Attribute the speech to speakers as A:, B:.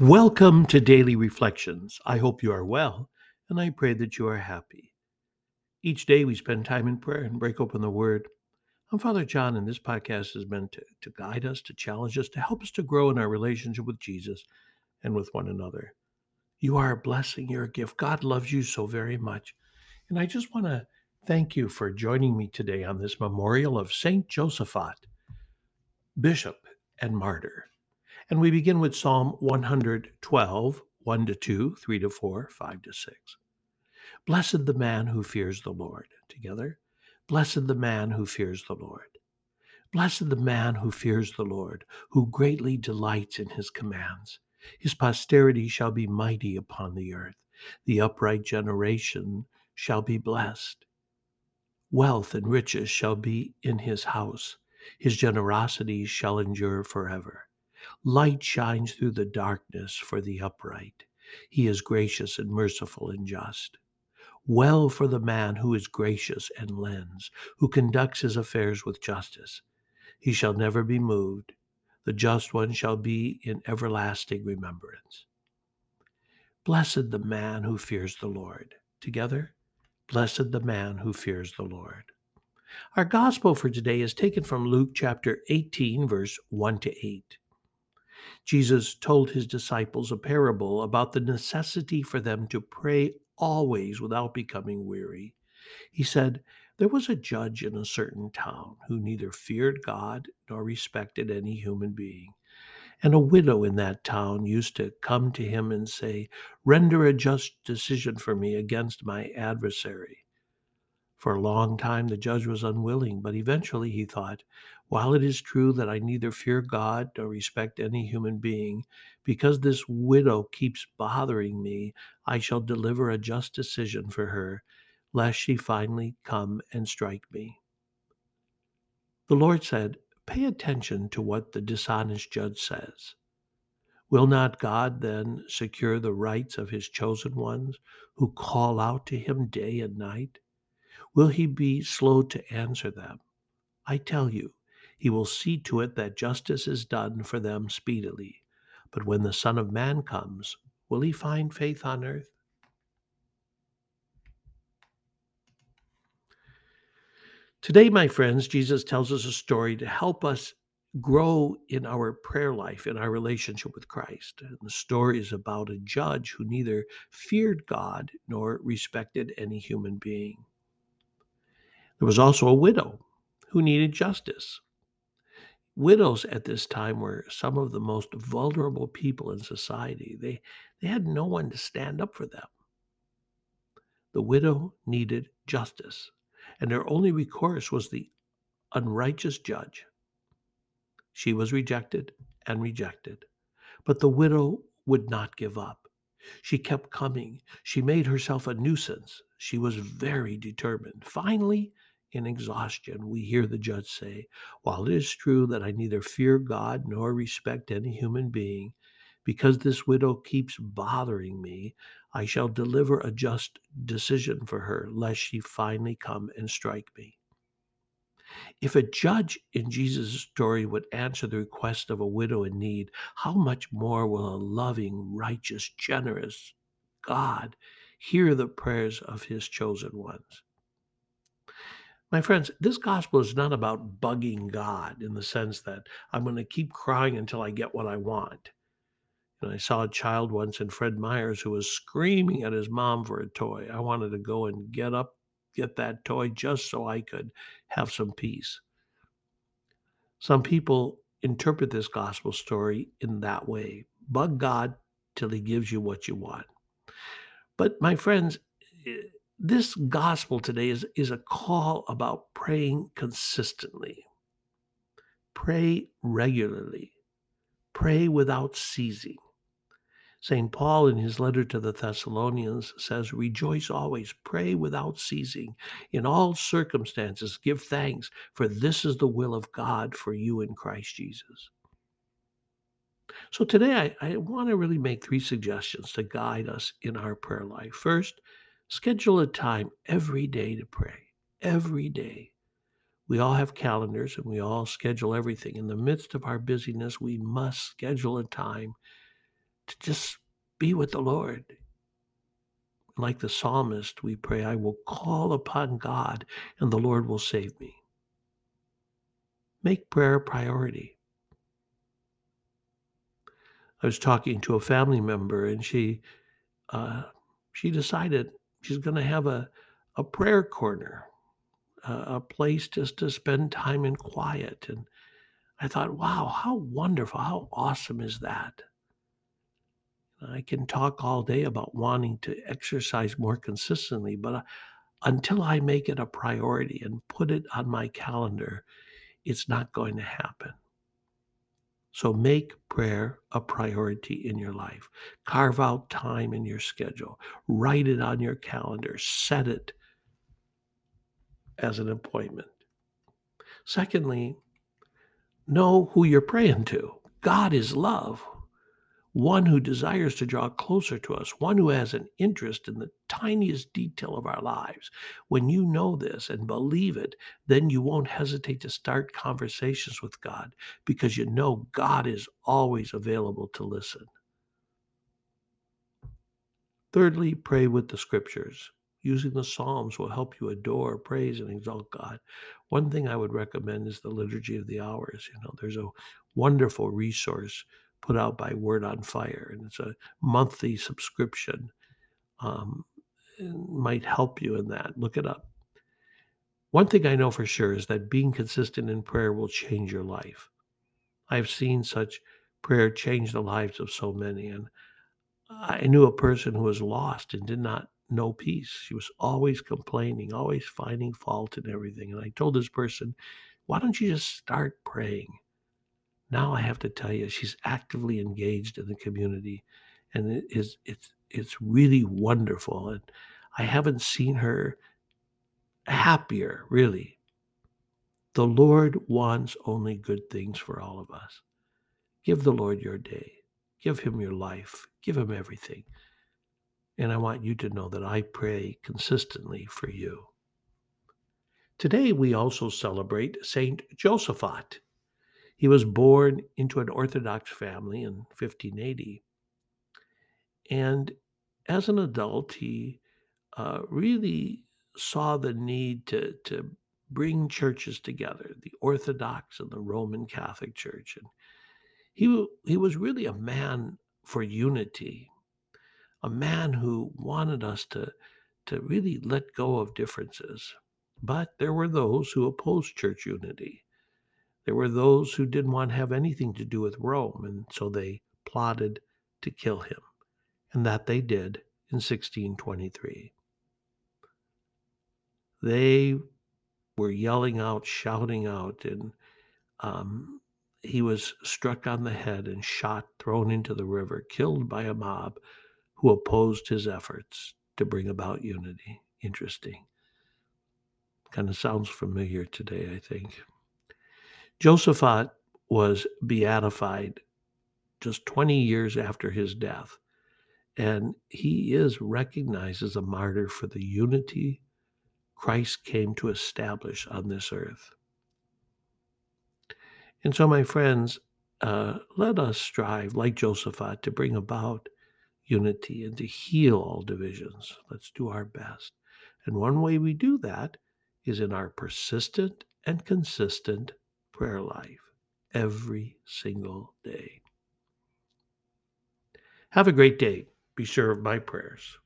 A: Welcome to Daily Reflections. I hope you are well, and I pray that you are happy. Each day we spend time in prayer and break open the Word. I'm Father John, and this podcast is meant to, to guide us, to challenge us, to help us to grow in our relationship with Jesus and with one another. You are a blessing, you're a gift. God loves you so very much. And I just want to thank you for joining me today on this memorial of Saint Josaphat, Bishop and Martyr. And we begin with Psalm 112, 1 to 2, 3 to 4, 5 to 6. Blessed the man who fears the Lord. Together. Blessed the man who fears the Lord. Blessed the man who fears the Lord, who greatly delights in his commands. His posterity shall be mighty upon the earth. The upright generation shall be blessed. Wealth and riches shall be in his house. His generosity shall endure forever. Light shines through the darkness for the upright. He is gracious and merciful and just. Well for the man who is gracious and lends, who conducts his affairs with justice. He shall never be moved. The just one shall be in everlasting remembrance. Blessed the man who fears the Lord. Together, blessed the man who fears the Lord. Our gospel for today is taken from Luke chapter 18, verse 1 to 8. Jesus told his disciples a parable about the necessity for them to pray always without becoming weary. He said, There was a judge in a certain town who neither feared God nor respected any human being. And a widow in that town used to come to him and say, Render a just decision for me against my adversary. For a long time, the judge was unwilling, but eventually he thought, While it is true that I neither fear God nor respect any human being, because this widow keeps bothering me, I shall deliver a just decision for her, lest she finally come and strike me. The Lord said, Pay attention to what the dishonest judge says. Will not God then secure the rights of his chosen ones who call out to him day and night? Will he be slow to answer them? I tell you, he will see to it that justice is done for them speedily. But when the Son of Man comes, will he find faith on earth? Today, my friends, Jesus tells us a story to help us grow in our prayer life, in our relationship with Christ. And the story is about a judge who neither feared God nor respected any human being. There was also a widow who needed justice. Widows at this time were some of the most vulnerable people in society. They, they had no one to stand up for them. The widow needed justice, and their only recourse was the unrighteous judge. She was rejected and rejected, but the widow would not give up. She kept coming. She made herself a nuisance. She was very determined. Finally, in exhaustion, we hear the judge say, While it is true that I neither fear God nor respect any human being, because this widow keeps bothering me, I shall deliver a just decision for her, lest she finally come and strike me. If a judge in Jesus' story would answer the request of a widow in need, how much more will a loving, righteous, generous God hear the prayers of his chosen ones? My friends, this gospel is not about bugging God in the sense that I'm going to keep crying until I get what I want. And I saw a child once in Fred Meyers who was screaming at his mom for a toy. I wanted to go and get up, get that toy just so I could have some peace. Some people interpret this gospel story in that way bug God till he gives you what you want. But my friends, eh, this gospel today is, is a call about praying consistently. Pray regularly. Pray without ceasing. St. Paul, in his letter to the Thessalonians, says, Rejoice always, pray without ceasing. In all circumstances, give thanks, for this is the will of God for you in Christ Jesus. So today, I, I want to really make three suggestions to guide us in our prayer life. First, Schedule a time every day to pray. Every day. We all have calendars and we all schedule everything. In the midst of our busyness, we must schedule a time to just be with the Lord. Like the psalmist, we pray, I will call upon God and the Lord will save me. Make prayer a priority. I was talking to a family member and she uh, she decided she's going to have a, a prayer corner, a, place just to spend time in quiet. And I thought, wow, how wonderful, how awesome is that? I can talk all day about wanting to exercise more consistently, but uh, until I make it a priority and put it on my calendar, it's not going to happen. So make prayer a priority in your life. Carve out time in your schedule. Write it on your calendar. Set it as an appointment. Secondly, know who you're praying to. God is love one who desires to draw closer to us, one who has an interest in the tiniest detail of our lives. When you know this and believe it, then you won't hesitate to start conversations with God because you know God is always available to listen. Thirdly, pray with the scriptures. Using the Psalms will help you adore, praise, and exalt God. One thing I would recommend is the Liturgy of the Hours. You know, there's a wonderful resource put out by Word on Fire, and it's a monthly subscription. Um, might help you in that. Look it up. One thing I know for sure is that being consistent in prayer will change your life. I've seen such prayer change the lives of so many. And I knew a person who was lost and did not know peace. She was always complaining, always finding fault in everything. And I told this person, why don't you just start praying? Now I have to tell you, she's actively engaged in the community, and it is it's it's really wonderful. And I haven't seen her happier, really. The Lord wants only good things for all of us. Give the Lord your day. Give him your life. Give him everything. And I want you to know that I pray consistently for you. Today, we also celebrate Saint Josaphat. He was born into an Orthodox family in 1580. And as an adult, he uh, really saw the need to, to bring churches together, the Orthodox and the Roman Catholic Church. And he, he was really a man for unity, a man who wanted us to, to really let go of differences. But there were those who opposed church unity. There were those who didn't want to have anything to do with Rome, and so they plotted to kill him. And that they did in 1623. They were yelling out, shouting out, and um, he was struck on the head and shot, thrown into the river, killed by a mob who opposed his efforts to bring about unity. Interesting. Kind of sounds familiar today, I think. Josaphat was beatified just 20 years after his death, and he is recognized as a martyr for the unity Christ came to establish on this earth. And so, my friends, uh, let us strive, like Josaphat, to bring about unity and to heal all divisions. Let's do our best. And one way we do that is in our persistent and consistent prayer life every single day. Have a great day. Be sure of my prayers.